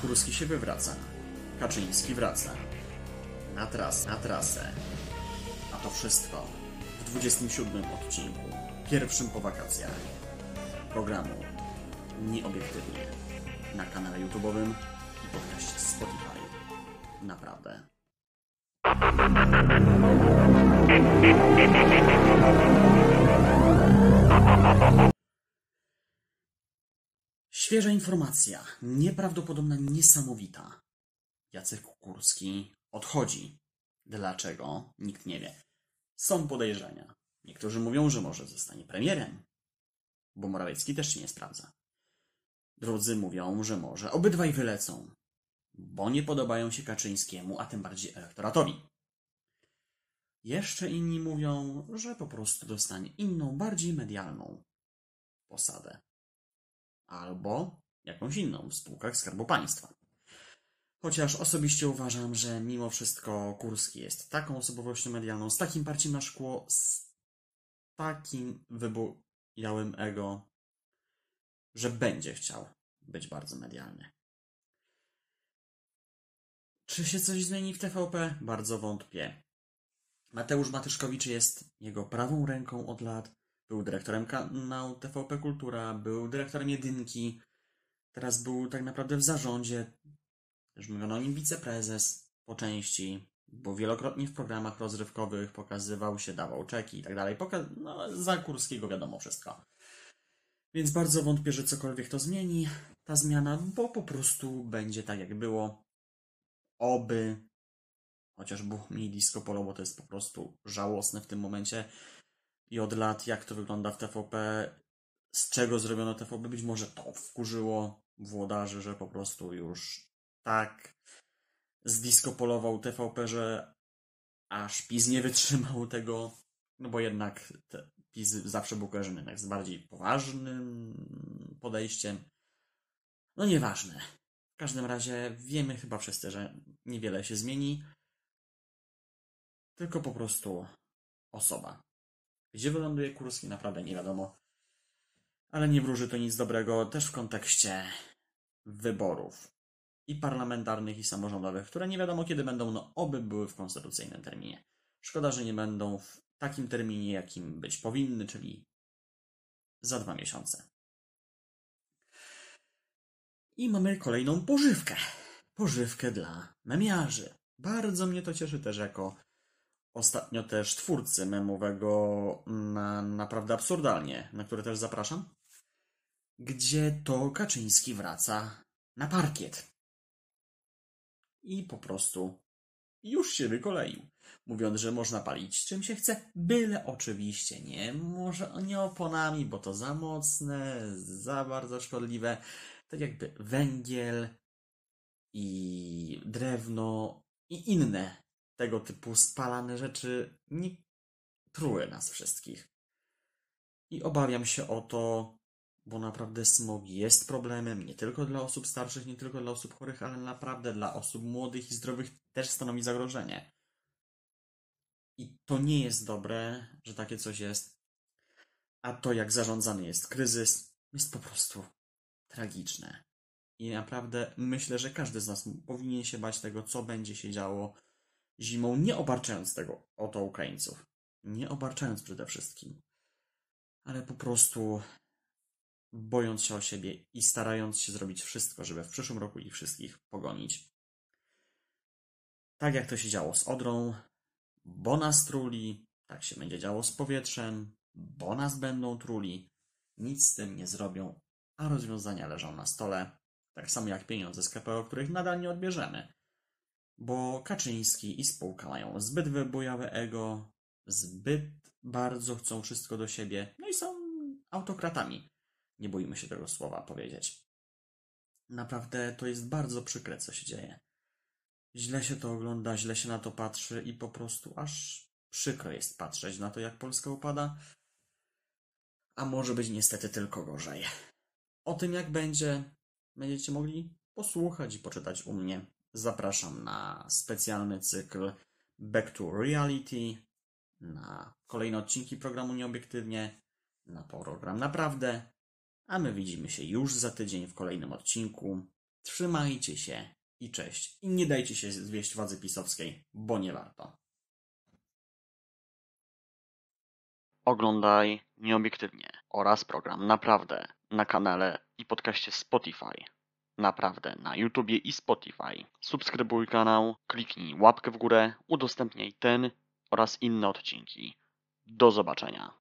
Kurski się wywraca. Kaczyński wraca. Na trasę, na trasę. A to wszystko w 27 odcinku, pierwszym po wakacjach programu Nieobiektywnie na kanale YouTube'owym i podcaście Spotify. Naprawdę. Świeża informacja, nieprawdopodobna, niesamowita. Jacek Kukurski odchodzi. Dlaczego? Nikt nie wie. Są podejrzenia. Niektórzy mówią, że może zostanie premierem, bo Morawiecki też się nie sprawdza. Drudzy mówią, że może obydwaj wylecą, bo nie podobają się Kaczyńskiemu, a tym bardziej elektoratowi. Jeszcze inni mówią, że po prostu dostanie inną, bardziej medialną posadę. Albo jakąś inną w spółkach Skarbu Państwa. Chociaż osobiście uważam, że mimo wszystko Kurski jest taką osobowością medialną, z takim parciem na szkło, z takim wybujałym ego, że będzie chciał być bardzo medialny. Czy się coś zmieni w TVP? Bardzo wątpię. Mateusz Matyszkowicz jest jego prawą ręką od lat. Był dyrektorem kanału TVP Kultura, był dyrektorem Jedynki. Teraz był tak naprawdę w zarządzie. Też mówiono o nim wiceprezes po części, bo wielokrotnie w programach rozrywkowych pokazywał się, dawał czeki i tak dalej. Poka- no, za Kurskiego wiadomo wszystko. Więc bardzo wątpię, że cokolwiek to zmieni, ta zmiana, bo po prostu będzie tak jak było. Oby chociaż było mniej disco polo, bo to jest po prostu żałosne w tym momencie. I od lat, jak to wygląda w TVP, z czego zrobiono TVP, być może to wkurzyło włodarzy, że po prostu już tak zdiskopolował TVP, że aż PiS nie wytrzymał tego, no bo jednak PiS zawsze był kojarzony z bardziej poważnym podejściem. No nieważne. W każdym razie wiemy chyba wszyscy, że niewiele się zmieni tylko po prostu osoba. Gdzie wyląduje Kurski, naprawdę nie wiadomo. Ale nie wróży to nic dobrego też w kontekście wyborów i parlamentarnych, i samorządowych, które nie wiadomo kiedy będą, no oby były w konstytucyjnym terminie. Szkoda, że nie będą w takim terminie, jakim być powinny, czyli za dwa miesiące. I mamy kolejną pożywkę. Pożywkę dla memiarzy. Bardzo mnie to cieszy też jako ostatnio też twórcy memowego na naprawdę absurdalnie, na który też zapraszam, gdzie to Kaczyński wraca na parkiet. I po prostu już się wykoleił, mówiąc, że można palić czym się chce, byle oczywiście nie, może nie oponami, bo to za mocne, za bardzo szkodliwe, tak jakby węgiel i drewno i inne tego typu spalane rzeczy nie truły nas wszystkich. I obawiam się o to, bo naprawdę smog jest problemem nie tylko dla osób starszych, nie tylko dla osób chorych, ale naprawdę dla osób młodych i zdrowych też stanowi zagrożenie. I to nie jest dobre, że takie coś jest. A to, jak zarządzany jest kryzys, jest po prostu tragiczne. I naprawdę myślę, że każdy z nas powinien się bać tego, co będzie się działo zimą, nie obarczając tego o to Ukraińców. Nie obarczając przede wszystkim. Ale po prostu bojąc się o siebie i starając się zrobić wszystko, żeby w przyszłym roku ich wszystkich pogonić. Tak jak to się działo z Odrą, bo nas truli, tak się będzie działo z powietrzem, bo nas będą truli, nic z tym nie zrobią, a rozwiązania leżą na stole, tak samo jak pieniądze z KPO, których nadal nie odbierzemy. Bo Kaczyński i spółka mają zbyt wybujałe ego, zbyt bardzo chcą wszystko do siebie, no i są autokratami. Nie bójmy się tego słowa powiedzieć. Naprawdę to jest bardzo przykre, co się dzieje. Źle się to ogląda, źle się na to patrzy i po prostu aż przykro jest patrzeć na to, jak Polska upada. A może być niestety tylko gorzej. O tym, jak będzie, będziecie mogli posłuchać i poczytać u mnie. Zapraszam na specjalny cykl Back to Reality, na kolejne odcinki programu Nieobiektywnie, na program Naprawdę, a my widzimy się już za tydzień w kolejnym odcinku. Trzymajcie się i cześć. I nie dajcie się zwieść władzy pisowskiej, bo nie warto. Oglądaj nieobiektywnie oraz program Naprawdę na kanale i podcaście Spotify. Naprawdę na YouTubie i Spotify. Subskrybuj kanał, kliknij łapkę w górę, udostępniaj ten oraz inne odcinki. Do zobaczenia.